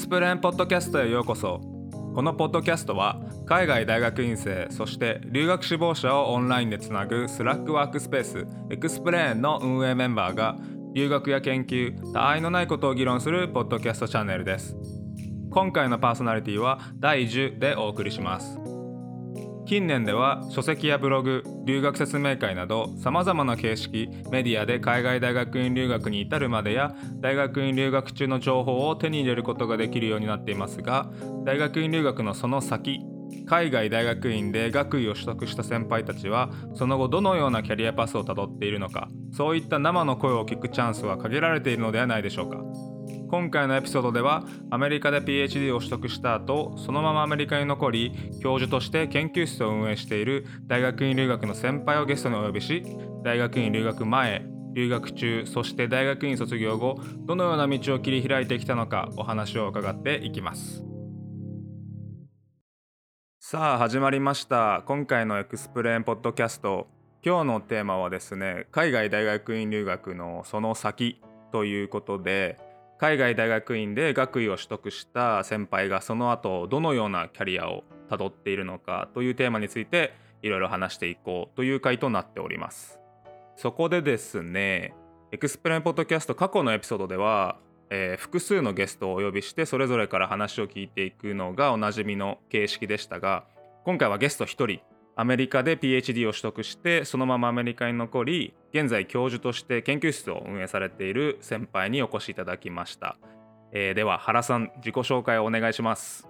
エクスプレーンポッドキャストへようこそ。このポッドキャストは海外大学院生そして留学志望者をオンラインでつなぐスラックワークスペースエクスプレーンの運営メンバーが留学や研究他愛のないことを議論するポッドキャストチャンネルです。今回のパーソナリティは第10でお送りします。近年では書籍やブログ留学説明会などさまざまな形式メディアで海外大学院留学に至るまでや大学院留学中の情報を手に入れることができるようになっていますが大学院留学のその先海外大学院で学位を取得した先輩たちはその後どのようなキャリアパスをたどっているのかそういった生の声を聞くチャンスは限られているのではないでしょうか。今回のエピソードではアメリカで PhD を取得した後そのままアメリカに残り教授として研究室を運営している大学院留学の先輩をゲストにお呼びし大学院留学前留学中そして大学院卒業後どのような道を切り開いてきたのかお話を伺っていきます。さあ始まりました。今回のエクスプレーンポッドキャスト。今日のテーマはですね海外大学院留学のその先ということで海外大学院で学位を取得した先輩がその後どのようなキャリアをたどっているのかというテーマについていろいろ話していこうという回となっております。そこでですねエクスプレンポッドキャスト過去のエピソードでは、えー、複数のゲストをお呼びしてそれぞれから話を聞いていくのがおなじみの形式でしたが今回はゲスト1人アメリカで PhD を取得してそのままアメリカに残り現在教授として研究室を運営されている先輩にお越しいただきました、えー、では原さん自己紹介をお願いします。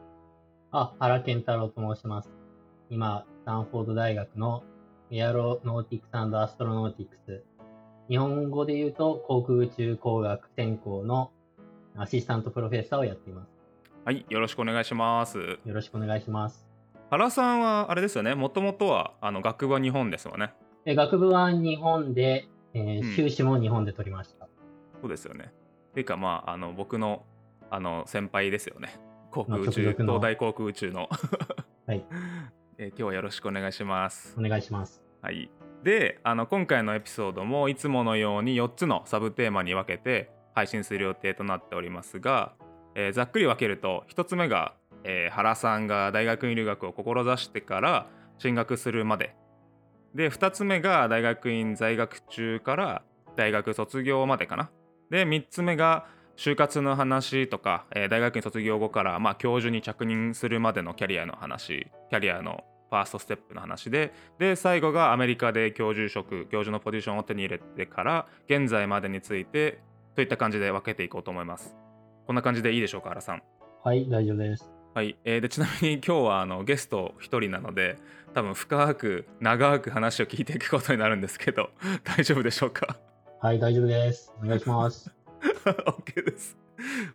あ原健太郎と申します。今スタンフォード大学の Aeronautics Astronautics。日本語で言うと航空宇宙工学専攻の Assistant Professor をやっています。はいよろしくお願いします。よろしくお願いします原さんはあれですよね。もともとはあの学部は日本ですよね。え学部は日本で、えー、修士も日本で取りました、そうですよね。っていうかまああの僕のあの先輩ですよね。航空宇宙東大航空宇宙の。はい、えー、今日はよろしくお願いします。お願いします。はい。であの今回のエピソードもいつものように4つのサブテーマに分けて配信する予定となっておりますが、えー、ざっくり分けると1つ目がえー、原さんが大学院留学を志してから進学するまで。で2つ目が大学院在学中から大学卒業までかな。で3つ目が就活の話とか、えー、大学院卒業後から、まあ、教授に着任するまでのキャリアの話キャリアのファーストステップの話で。で最後がアメリカで教授職教授のポジションを手に入れてから現在までについてといった感じで分けていこうと思います。こんな感じでいいでしょうか原さん。はい大丈夫です。はい、えー、でちなみに 今日はあのゲスト1人なので多分深く長く話を聞いていくことになるんですけど 大丈夫でしょうか？はい大丈夫です。お願いします。OK です。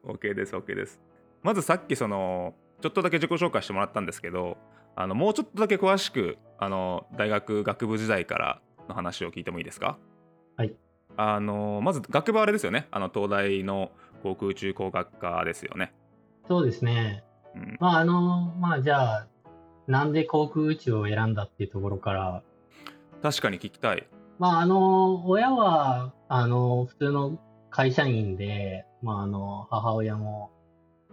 OK です OK です。まずさっきそのちょっとだけ自己紹介してもらったんですけどあのもうちょっとだけ詳しくあの大学学部時代からの話を聞いてもいいですか？はい。あのまず学部あれですよね。あの東大の航空宇宙工学科ですよね。そうですねうん、まあ、あの、まあ、じゃあ、なんで航空宇宙を選んだっていうところから。確かに聞きたい。まあ、あの、親は、あの、普通の会社員で、まあ、あの、母親も、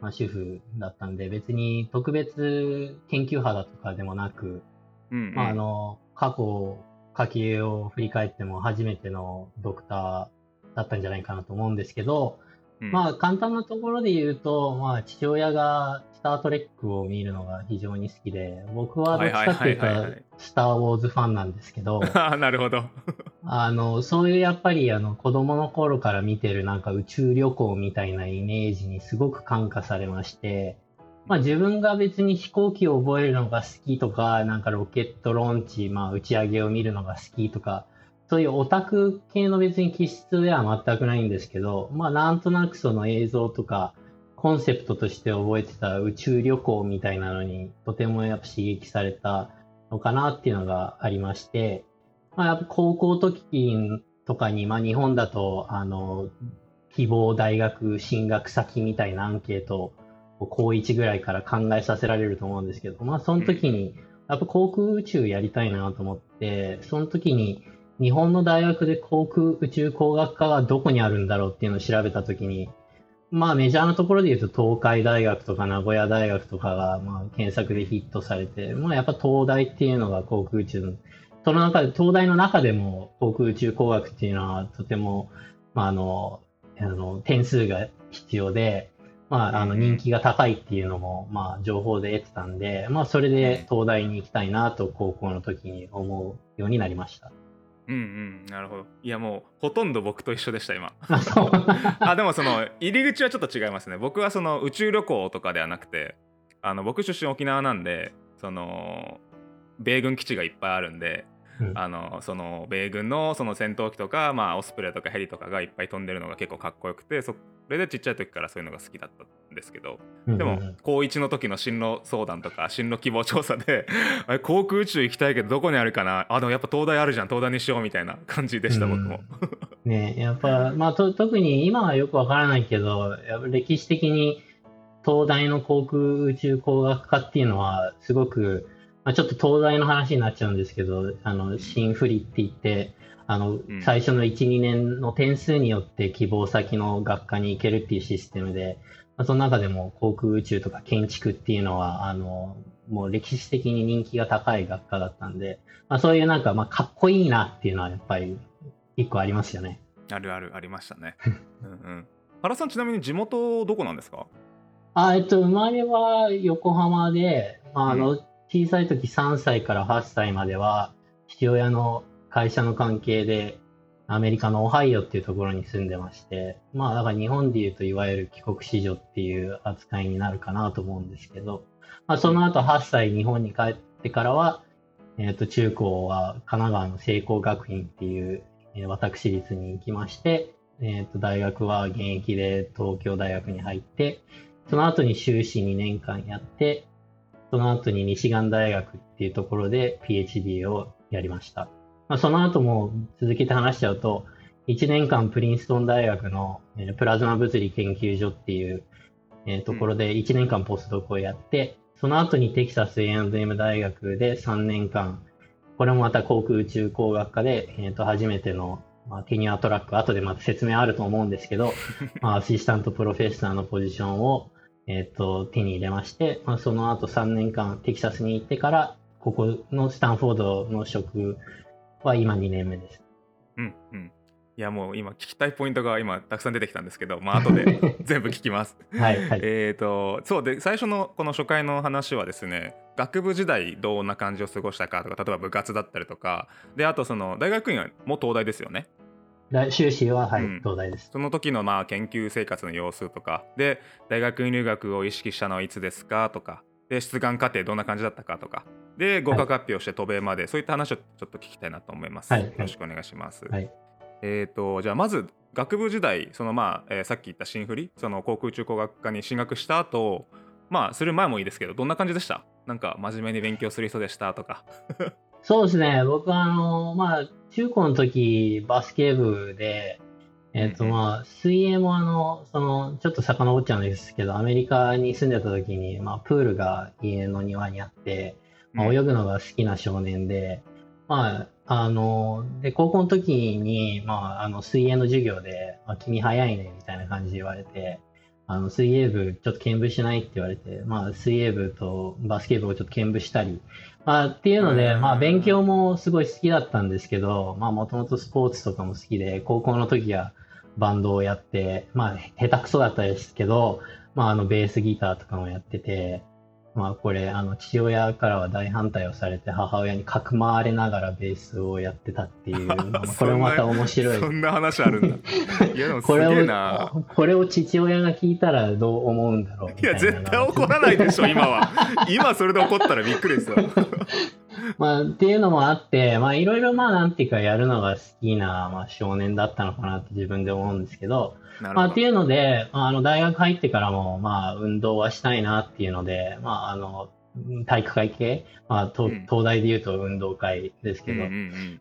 まあ、主婦だったんで、別に特別研究派だとかでもなく、うん、うん、まあ、あの、過去、家計を振り返っても初めてのドクターだったんじゃないかなと思うんですけど、うん、まあ、簡単なところで言うと、まあ、父親がスター・トレックを見るのが非常に好きで、僕はどっちかっていうと、スター・ウォーズファンなんですけど、なるほど。あの、そういうやっぱりあの子供の頃から見てるなんか宇宙旅行みたいなイメージにすごく感化されまして、まあ自分が別に飛行機を覚えるのが好きとか、なんかロケットローンチ、まあ打ち上げを見るのが好きとか、そういうオタク系の別に気質では全くないんですけど、まあなんとなくその映像とか、コンセプトとして覚えてた宇宙旅行みたいなのにとてもやっぱ刺激されたのかなっていうのがありまして、まあ、やっぱ高校時とかに、まあ、日本だとあの希望大学進学先みたいなアンケートを高1ぐらいから考えさせられると思うんですけど、まあ、その時にやっぱ航空宇宙やりたいなと思ってその時に日本の大学で航空宇宙工学科がどこにあるんだろうっていうのを調べた時にまあメジャーなところで言うと東海大学とか名古屋大学とかがまあ検索でヒットされて、まあやっぱ東大っていうのが航空宇宙の、その中で、東大の中でも航空宇宙工学っていうのはとても、まああの、あの点数が必要で、まあ、あの人気が高いっていうのも、まあ、情報で得てたんで、まあ、それで東大に行きたいなと高校の時に思うようになりました。うんうんなるほど。いやもうほとんど僕と一緒でした今。あでもその入り口はちょっと違いますね。僕はその宇宙旅行とかではなくてあの僕出身沖縄なんでその米軍基地がいっぱいあるんであのその米軍のその戦闘機とか、まあ、オスプレイとかヘリとかがいっぱい飛んでるのが結構かっこよくてそれでちっちゃい時からそういうのが好きだったんですけど、でも高1の時の進路相談とか進路希望調査で 航空宇宙行きたいけどどこにあるかな？あでもやっぱ東大あるじゃん。東大にしようみたいな 感じでした、僕も。ねやっぱ、まあ、と特に今はよくわからないけどやっぱ歴史的に東大の航空宇宙工学科っていうのはすごくまあ、ちょっと東大の話になっちゃうんですけど、あの、新振りって言って、あの、最初の1、2年の点数によって希望先の学科に行けるっていうシステムで、まあ、その中でも航空宇宙とか建築っていうのは、あの、もう歴史的に人気が高い学科だったんで、まあ、そういうなんか、まあ、かっこいいなっていうのはやっぱり一個ありますよね。あるあるありましたね。うんうん。原さんちなみに地元どこなんですか？あえっと、生まれは横浜で、まあ、あの、うん小さい時3歳から8歳までは、父親の会社の関係で、アメリカのオハイオっていうところに住んでまして、まあだから日本で言うといわゆる帰国子女っていう扱いになるかなと思うんですけど、まあその後8歳日本に帰ってからは、えっ、ー、と中高は神奈川の聖光学院っていう、えー、私立に行きまして、えっ、ー、と大学は現役で東京大学に入って、その後に修士2年間やって、その後にミシガン大学っていうところで PhD をやりました。まあ、その後も続けて話しちゃうと、1年間プリンストン大学の、えプラズマ物理研究所っていう、えところで1年間ポスドクをやって、その後にテキサス A&M 大学で3年間、これもまた航空宇宙工学科で、えー、と初めての、まあ、テニアトラック、後でまた説明あると思うんですけど、まあ、アシスタントプロフェッサーのポジションを、えっ、ー、と、手に入れまして、まあ、その後3年間テキサスに行ってから、ここのスタンフォードの職は今2年目です。うんうん。いやもう今聞きたいポイントが今たくさん出てきたんですけど、まあ後で 全部聞きます。はい、はい、えっとそうで最初のこの初回の話はですね学部時代どんな感じを過ごしたかとか例えば部活だったりとかであとその大学院はもう東大ですよね。修士は、はい、うん、東大です。その時のまあ研究生活の様子とか、で、大学院留学を意識したのはいつですかとか、で、出願過程どんな感じだったかとか、で、合格発表して渡米まで、はい、そういった話をちょっと聞きたいなと思います。はい、よろしくお願いします。はい、えっ、ー、と、じゃあまず、学部時代、そのまあ、えー、さっき言った新振り、その航空宇宙工学科に進学した後、まあ、する前もいいですけど、どんな感じでした？なんか、真面目に勉強する人でしたとか。そうですね。僕は、あの、まあ、中高の時、バスケ部で、えっ、ー、と、まあ、水泳もあの、その、ちょっと遡っちゃうんですけど、アメリカに住んでた時に、まあ、プールが家の庭にあって、まあ、泳ぐのが好きな少年で、まあ、あの、で、高校の時に、まあ、あの、水泳の授業で、まあ、君早いね、みたいな感じで言われて、あの、水泳部ちょっと見舞しないって言われて、まあ、水泳部とバスケ部をちょっと見舞したり、まあ、っていうので、まあ、勉強もすごい好きだったんですけど、まあ、もともとスポーツとかも好きで、高校の時はバンドをやって、まあ、下手くそだったですけど、まあ、あの、ベースギターとかもやってて、まあこれ、あの、父親からは大反対をされて、母親にかくまわれながらベースをやってたっていう、これもまた面白い。そんな話あるんだ。いや、でもすげえなこれを。これを父親が聞いたらどう思うんだろういや、絶対怒らないでしょ、今は。今それで怒ったらびっくりですよ。まあ、っていうのもあって、まあ、いろいろまあ、なんていうか、やるのが好きな、まあ、少年だったのかなって自分で思うんですけど、まあ、っていうので、あの、大学入ってからも、まあ、運動はしたいなっていうので、まあ、あの、体育会系、まあ、東大で言うと運動会ですけど、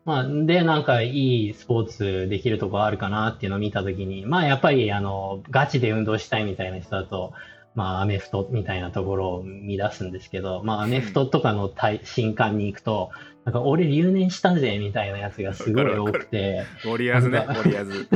まあ、で、なんかいいスポーツできるとこあるかなっていうのを見たときに、まあ、やっぱり、あの、ガチで運動したいみたいな人だと、まあ、アメフトみたいなところを見出すんですけど、まあ、アメフトとかの対新刊に行くと、なんか俺留年したぜみたいなやつがすごい多くて、ウォリアーズね、ウォリアーズ。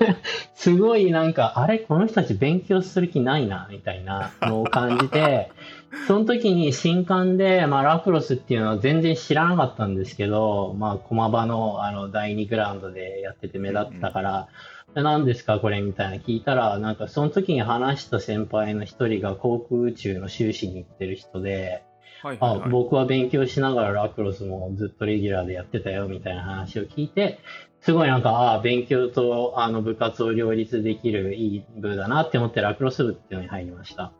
すごいなんか、あれこの人たち勉強する気ないな、みたいなのを感じて、その時に新刊で、まあ、ラクロスっていうのは全然知らなかったんですけど、まあ、駒場のあの第2グラウンドでやってて目立ってたから、で何ですかこれみたいな聞いたら、なんかその時に話した先輩の一人が航空宇宙の修士に行ってる人で、はいはいはいあ僕は勉強しながらラクロスもずっとレギュラーでやってたよみたいな話を聞いて、すごいなんか、ああ、勉強とあの部活を両立できるいい部だなって思ってラクロス部っていうのに入りました。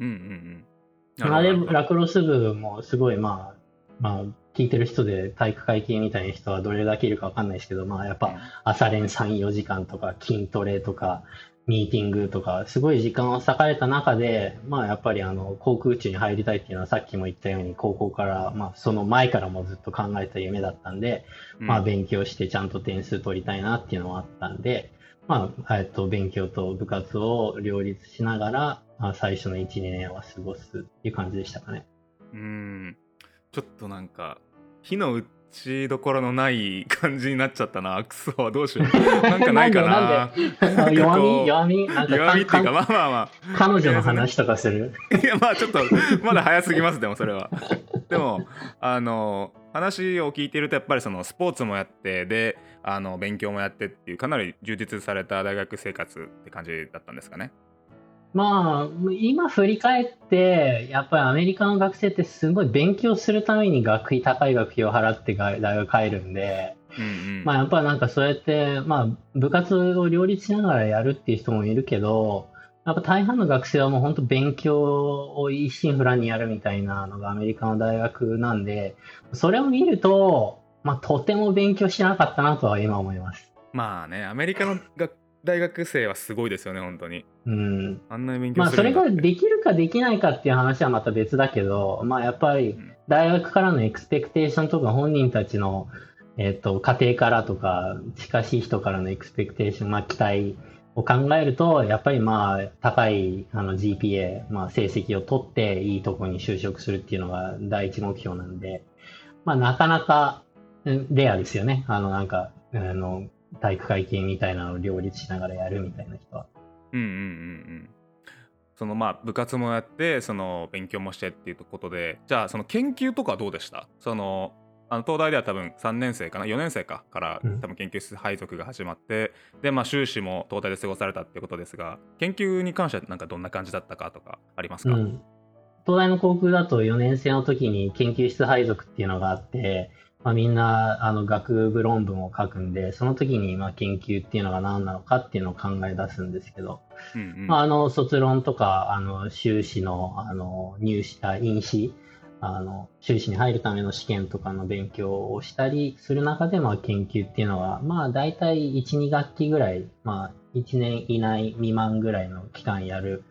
うんうんうん。あラクロス部もすごいまあ、まあ、聞いてる人で体育会系みたいな人はどれだけいるかわかんないですけど、まあやっぱ朝練3、4時間とか筋トレとかミーティングとかすごい時間を割かれた中で、まあやっぱりあの航空宇宙に入りたいっていうのはさっきも言ったように高校から、まあその前からもずっと考えた夢だったんで、うん。まあ勉強してちゃんと点数取りたいなっていうのもあったんで、まあ、えっと、勉強と部活を両立しながら、まあ、最初の1、2年は過ごすっていう感じでしたかね。うんちょっとなんか火の打ちどころのない感じになっちゃったなクソはどうしよう。なんかないかな。弱み？弱み？弱みっていうかかまあまあま彼女の話とかする？あいやまあちょっとまだ早すぎますでもそれは。でもあの話を聞いてるとやっぱりそのスポーツもやってであの勉強もやってっていうかなり充実された大学生活って感じだったんですかねまあ、今振り返って、やっぱりアメリカの学生ってすごい勉強するために学費、高い学費を払ってが大学帰るんで、うんうんまあやっぱりなんかそうやって、まあ部活を両立しながらやるっていう人もいるけど、やっぱ大半の学生はもう本当勉強を一心不乱にやるみたいなのがアメリカの大学なんで、それを見ると、まあとても勉強しなかったなとは今思います。まあねアメリカの学大学生はすごいですよね本当にうん。あんなに勉強まあそれができるかできないかっていう話はまた別だけど、まあやっぱりうん大学からのエクスペクテーションとか本人たちの、えっと家庭からとか近しい人からのエクスペクテーション、まあ期待を考えると、やっぱりまあ高いあの GPA、まあ成績を取っていいとこに就職するっていうのが第一目標なんで、まあなかなかうんレアですよね。あのなんか、あの体育会系みたいなのを両立しながらやるみたいな人は。うんうんうんうん。そのまあ部活もやってその勉強もしてっていうことでじゃあその研究とかどうでした？そのあの東大では多分3年生かな？4年生かからうん。多分研究室配属が始まって、でまあ修士も東大で過ごされたっていうことですが研究に関してはなんかどんな感じだったかとかありますか、うん、東大の航空だと4年生の時に研究室配属っていうのがあって、まあ、みんなあの学部論文を書くんで、その時にまあ研究っていうのが何なのかっていうのを考え出すんですけど、うんうん。まあ、あの卒論とかあの修士のあの入試あ院試あの修士に入るための試験とかの勉強をしたりする中で、まあ、研究っていうのは、まあ、大体1、2学期ぐらい、まあ、1年以内未満ぐらいの期間やる、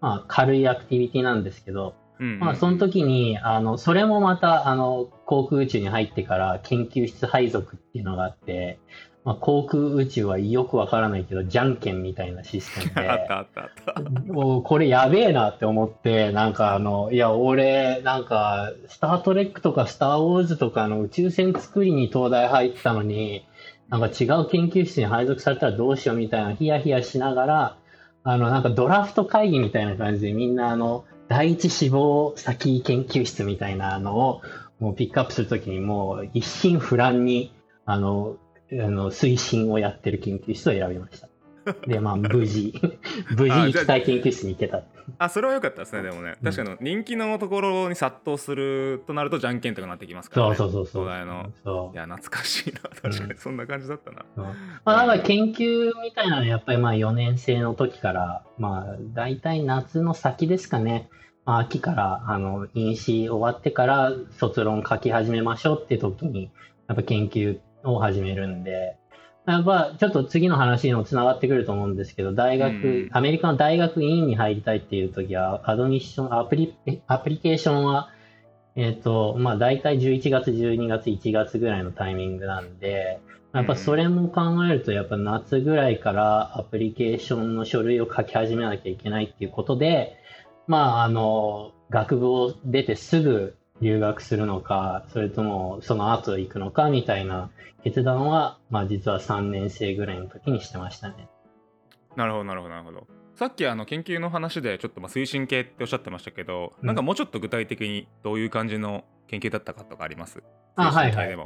まあ、軽いアクティビティなんですけど、うんうんまあ、その時に、あの、それもまた、あの、航空宇宙に入ってから研究室配属っていうのがあって、まあ、航空宇宙はよくわからないけど、じゃんけんみたいなシステムで。あったあったあったもうこれやべえなって思って、なんかあの、いや、俺、なんか、スタートレックとかスターウォーズとかの宇宙船作りに東大入ってたのに、なんか違う研究室に配属されたらどうしようみたいなヒヤヒヤしながら、あの、なんかドラフト会議みたいな感じでみんなあの、第一志望先研究室みたいなのを、もうピックアップするときにもう一心不乱に、あの、あの推進をやってる研究室を選びました。で、まあ、無事、無事行きたい研究室に行けた。あそれは良かったですねでもね。うん。確かに人気のところに殺到するとなるとじゃんけんとかなってきますからそねうそうそうそう。東大の。そう。いや懐かしいな確かに。そんな感じだったな、そう。まあ、だから研究みたいなのはやっぱりまあ4年生の時から、まあ大体夏の先ですかね、まあ、秋からあの院試終わってから卒論書き始めましょうって時に、やっぱ研究を始めるんで、やっぱちょっと次の話にもつながってくると思うんですけど、大学、うん。アメリカの大学院に入りたいっていう時は、アドミッション、アプリ、えアプリケーションは、えっ、と、まあ大体11月、12月、1月ぐらいのタイミングなんで、やっぱそれも考えると、やっぱ夏ぐらいからアプリケーションの書類を書き始めなきゃいけないっていうことで、まあ、あの、学部を出てすぐ留学するのか、それともその後行くのかみたいな決断は、まあ実は3年生ぐらいの時にしてましたね。なるほどなるほどなるほど。さっきあの研究の話でちょっとまあ推進系っておっしゃってましたけど、うん、なんかもうちょっと具体的にどういう感じの研究だったかとかあります？あ、はいはい。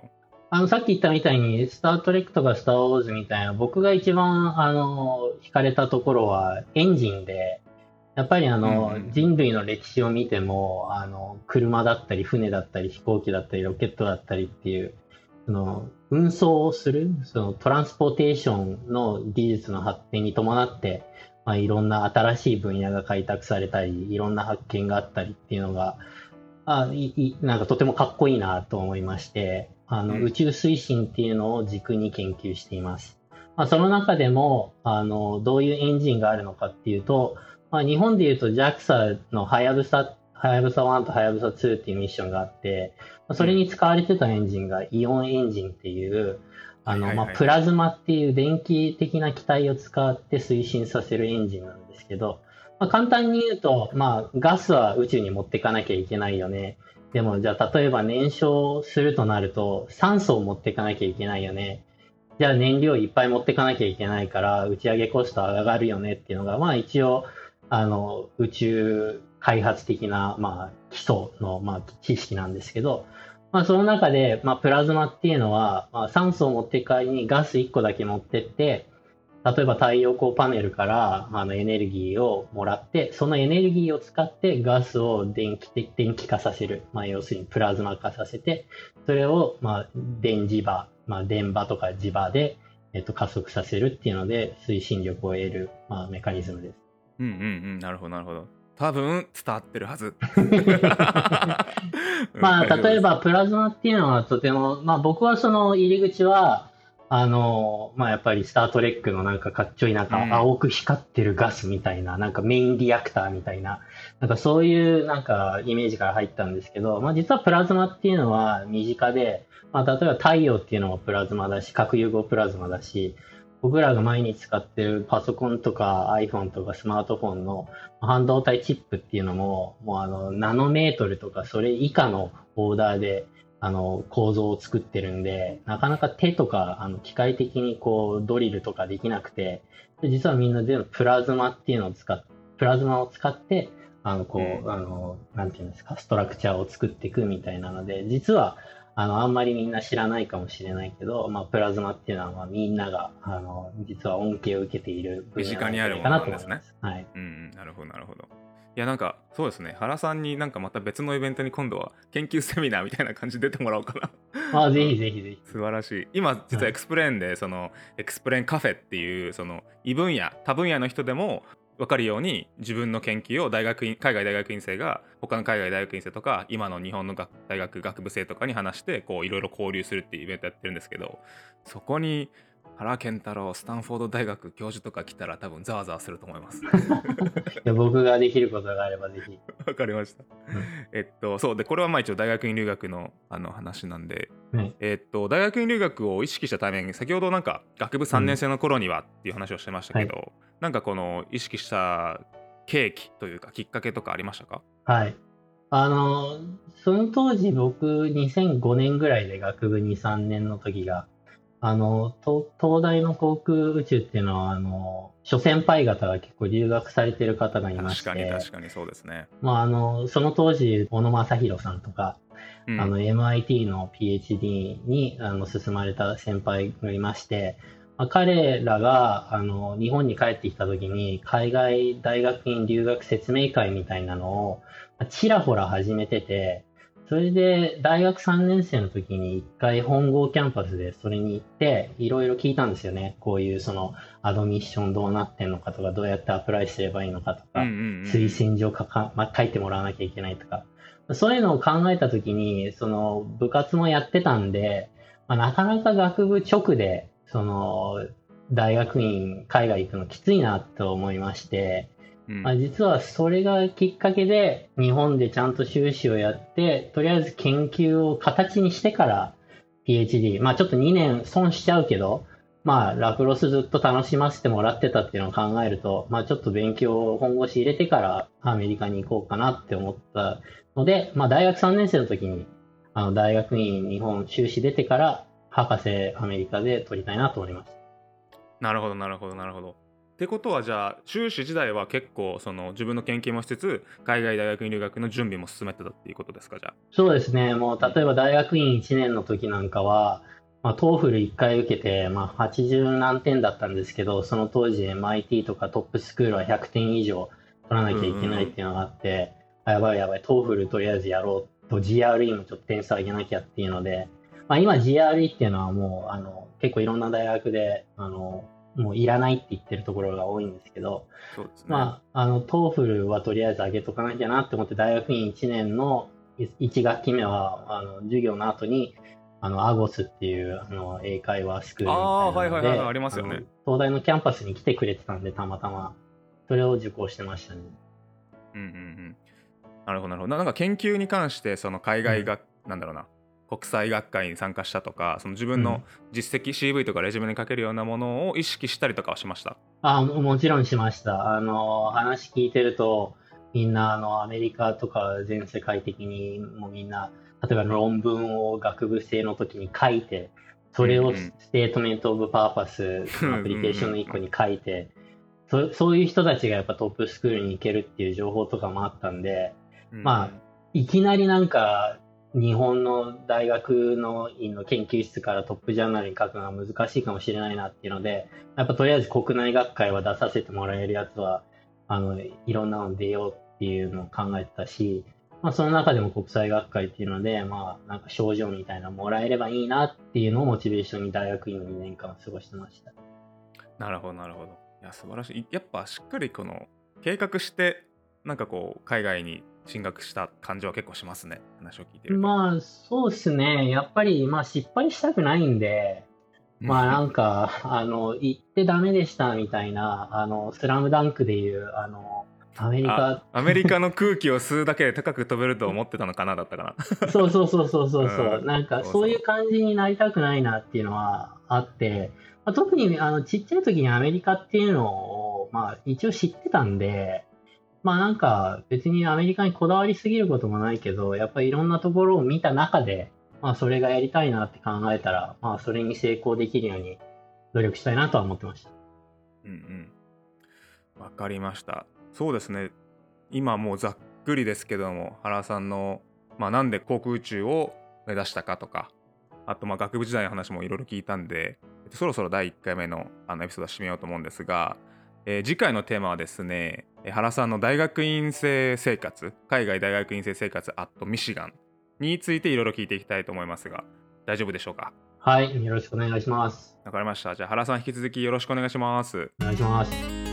あの、さっき言ったみたいに、スター・トレックとかスター・ウォーズみたいな、僕が一番、あの、惹かれたところは、エンジンで、やっぱりあの、うん、人類の歴史を見ても、あの、車だったり、船だったり、飛行機だったり、ロケットだったりっていう、その、運送をする、その、トランスポーテーションの技術の発展に伴って、まあ、いろんな新しい分野が開拓されたり、いろんな発見があったりっていうのが、あいいなんかとてもかっこいいなと思いまして、あの、うん、宇宙推進っていうのを軸に研究しています。まあ、その中でも、あの、どういうエンジンがあるのかっていうと、まあ、日本でいうと JAXA のはやぶさ、はやぶさ1とはやぶさ2っていうミッションがあって、それに使われてたエンジンがイオンエンジンっていう、あの、まあ、プラズマっていう電気的な気体を使って推進させるエンジンなんですけど、まあ、簡単に言うと、まあ、ガスは宇宙に持っていかなきゃいけないよね。でも、じゃあ、例えば燃焼するとなると、酸素を持っていかなきゃいけないよね。じゃあ、燃料いっぱい持っていかなきゃいけないから、打ち上げコスト上がるよねっていうのが、まあ、一応、あの、宇宙開発的な、まあ、基礎の、まあ、知識なんですけど、まあ、その中で、まあ、プラズマっていうのは、まあ、酸素を持っていかにガス1個だけ持ってって、例えば太陽光パネルからあのエネルギーをもらって、そのエネルギーを使ってガスを電気的電気化させる。まあ、要するにプラズマ化させて、それを、まあ、電磁場、まあ、電場とか磁場で、えっと、加速させるっていうので、推進力を得る、まあ、メカニズムです。うんうんうん、なるほど、なるほど。多分伝わってるはず。まあ、例えばプラズマっていうのはとても、まあ僕はその入り口は、あの、まあやっぱりスタートレックのなんかかっちょいいなんか青く光ってるガスみたいな、うん、なんかメインリアクターみたいな、なんかそういうなんかイメージから入ったんですけど、まあ実はプラズマっていうのは身近で、まあ例えば太陽っていうのもプラズマだし、核融合プラズマだし、僕らが毎日使ってるパソコンとか iPhone とかスマートフォンの半導体チップっていうのも、もうあの、ナノメートルとかそれ以下のオーダーで、あの、構造を作ってるんで、なかなか手とか、あの、機械的にこう、ドリルとかできなくて、実はみんな全部プラズマっていうのを使っ、プラズマを使って、あの、こう、あの、なんていうんですか、ストラクチャーを作っていくみたいなので、実は、あの、あんまりみんな知らないかもしれないけど、まあ、プラズマっていうのは、まあ、みんなが、あの、実は恩恵を受けている身近にあるものですね。はい。うん、なるほど、なるほど。いや、なんか、そうですね。原さんになんかまた別のイベントに今度は研究セミナーみたいな感じで出てもらおうかなあ、ぜひぜひぜひ。素晴らしい。今、実はエクスプレーンで、その、エクスプレーンカフェっていう、その、異分野、多分野の人でも、分かるように自分の研究を大学院海外大学院生が他の海外大学院生とか今の日本の大学学部生とかに話してこういろいろ交流するっていうイベントやってるんですけどそこに原健太郎スタンフォード大学教授とか来たら多分ざわざわすると思います。いや僕ができることがあればぜひ。わかりました、えっとそうでこれはまあ一応大学院留学のあの話なんで、えっと大学院留学を意識したタイミング先ほどなんか学部3年生の頃にはっていう話をしてましたけど、うん。はい、なんかこの意識した契機というかきっかけとかありましたか？はい。あのその当時僕2005年ぐらいで学部23年の時があの、東大の航空宇宙っていうのは、あの、諸先輩方が結構留学されてる方がいまして。確かに確かにそうですね。まあ、あの、その当時、小野正弘さんとか、うん、あの、MIT の PhD にあの進まれた先輩がいまして、まあ、彼らが、あの、日本に帰ってきた時に、海外大学院留学説明会みたいなのを、ちらほら始めてて、それで、大学3年生の時に一回本郷キャンパスでそれに行って、いろいろ聞いたんですよね。こういうその、アドミッションどうなってんのかとか、どうやってアプライすればいいのかとか、推薦状かか、まあ、書いてもらわなきゃいけないとか。そういうのを考えた時に、その、部活もやってたんで、まあ、なかなか学部直で、その、大学院、海外行くのきついなと思いまして、まあ、実はそれがきっかけで日本でちゃんと修士をやってとりあえず研究を形にしてから PhD まあちょっと2年損しちゃうけどまあ、ラクロスずっと楽しませてもらってたっていうのを考えると、まあ、ちょっと勉強を本腰入れてからアメリカに行こうかなって思ったので、まあ、大学3年生の時に、あの、大学院日本修士出てから、博士アメリカで取りたいなと思います。なるほど、なるほど、なるほど。ってことはじゃあ修士時代は結構その自分の研究もしつつ海外大学院留学の準備も進めてたっていうことですかじゃあ。そうですね。もう例えば大学院1年の時なんかは、まあ、 TOEFL 1回受けて、まあ、80何点だったんですけどその当時 MIT とかトップスクールは100点以上取らなきゃいけないっていうのがあって、うんうん、やばいやばい TOEFL とりあえずやろうと GRE もちょっと点数上げなきゃっていうので、まあ、今 GRE っていうのはもうあの結構いろんな大学であのもういらないって言ってるところが多いんですけど、そうですね、まあ、あの、 TOEFL はとりあえず上げとかなきゃなって思って、大学院1年の1学期目は、あの、授業の後に、あの、アゴスっていう、あの、英会話スクールみたいなので、あ,、はいはいはい、ありますよね。東大のキャンパスに来てくれてたんで、たまたま、それを受講してましたね。うんうんうん。なるほどなるほど。なんか研究に関して、その海外が、うん、なんだろうな、国際学会に参加したとかその自分の実績、うん、CV とかレジュメに書けるようなものを意識したりとかはしました？あもちろんしました。あの話聞いてるとみんなあのアメリカとか全世界的にもみんな例えば論文を学部生の時に書いてそれを Statement of Purpose アプリケーションの1個に書いてそそういう人たちがやっぱトップスクールに行けるっていう情報とかもあったんで、まあいきなりなんか日本の大学の院の研究室からトップジャーナルに書くのは難しいかもしれないなっていうので、やっぱとりあえず国内学会は出させてもらえるやつは、あの、いろんなの出ようっていうのを考えてたし、まあその中でも国際学会っていうので、まあなんか症状みたいなのもらえればいいなっていうのをモチベーションに大学院の2年間を過ごしてました。なるほど、なるほど。いや、素晴らしい。やっぱしっかりこの計画して、なんかこう、海外に進学した感じは結構しますね。話を聞いてるまあそうですね。やっぱりまあ失敗したくないんでまあなんかあの行ってダメでしたみたいなあのスラムダンクでいうあのアメリカアメリカの空気を吸うだけで高く飛べると思ってたのかなだったかな。そうそうそうそうそうそう、うん、なんかそういう感じになりたくないなっていうのはあって、まあ、特にあのちっちゃい時にアメリカっていうのを、まあ、一応知ってたんでまあなんか別にアメリカにこだわりすぎることもないけど、やっぱりいろんなところを見た中で、まあそれがやりたいなって考えたら、まあそれに成功できるように努力したいなとは思ってました。うんうん。わかりました。そうですね。今もうざっくりですけども、原さんの、まあなんで航空宇宙を目指したかとか、あとまあ学部時代の話もいろいろ聞いたんで、そろそろ第1回目のあのエピソードを締めようと思うんですが、えー、次回のテーマはですね原さんの大学院生生活海外大学院生生活アットミシガンについていろいろ聞いていきたいと思いますが大丈夫でしょうか？はいよろしくお願いします。わかりました。じゃあ原さん引き続きよろしくお願いします。お願いします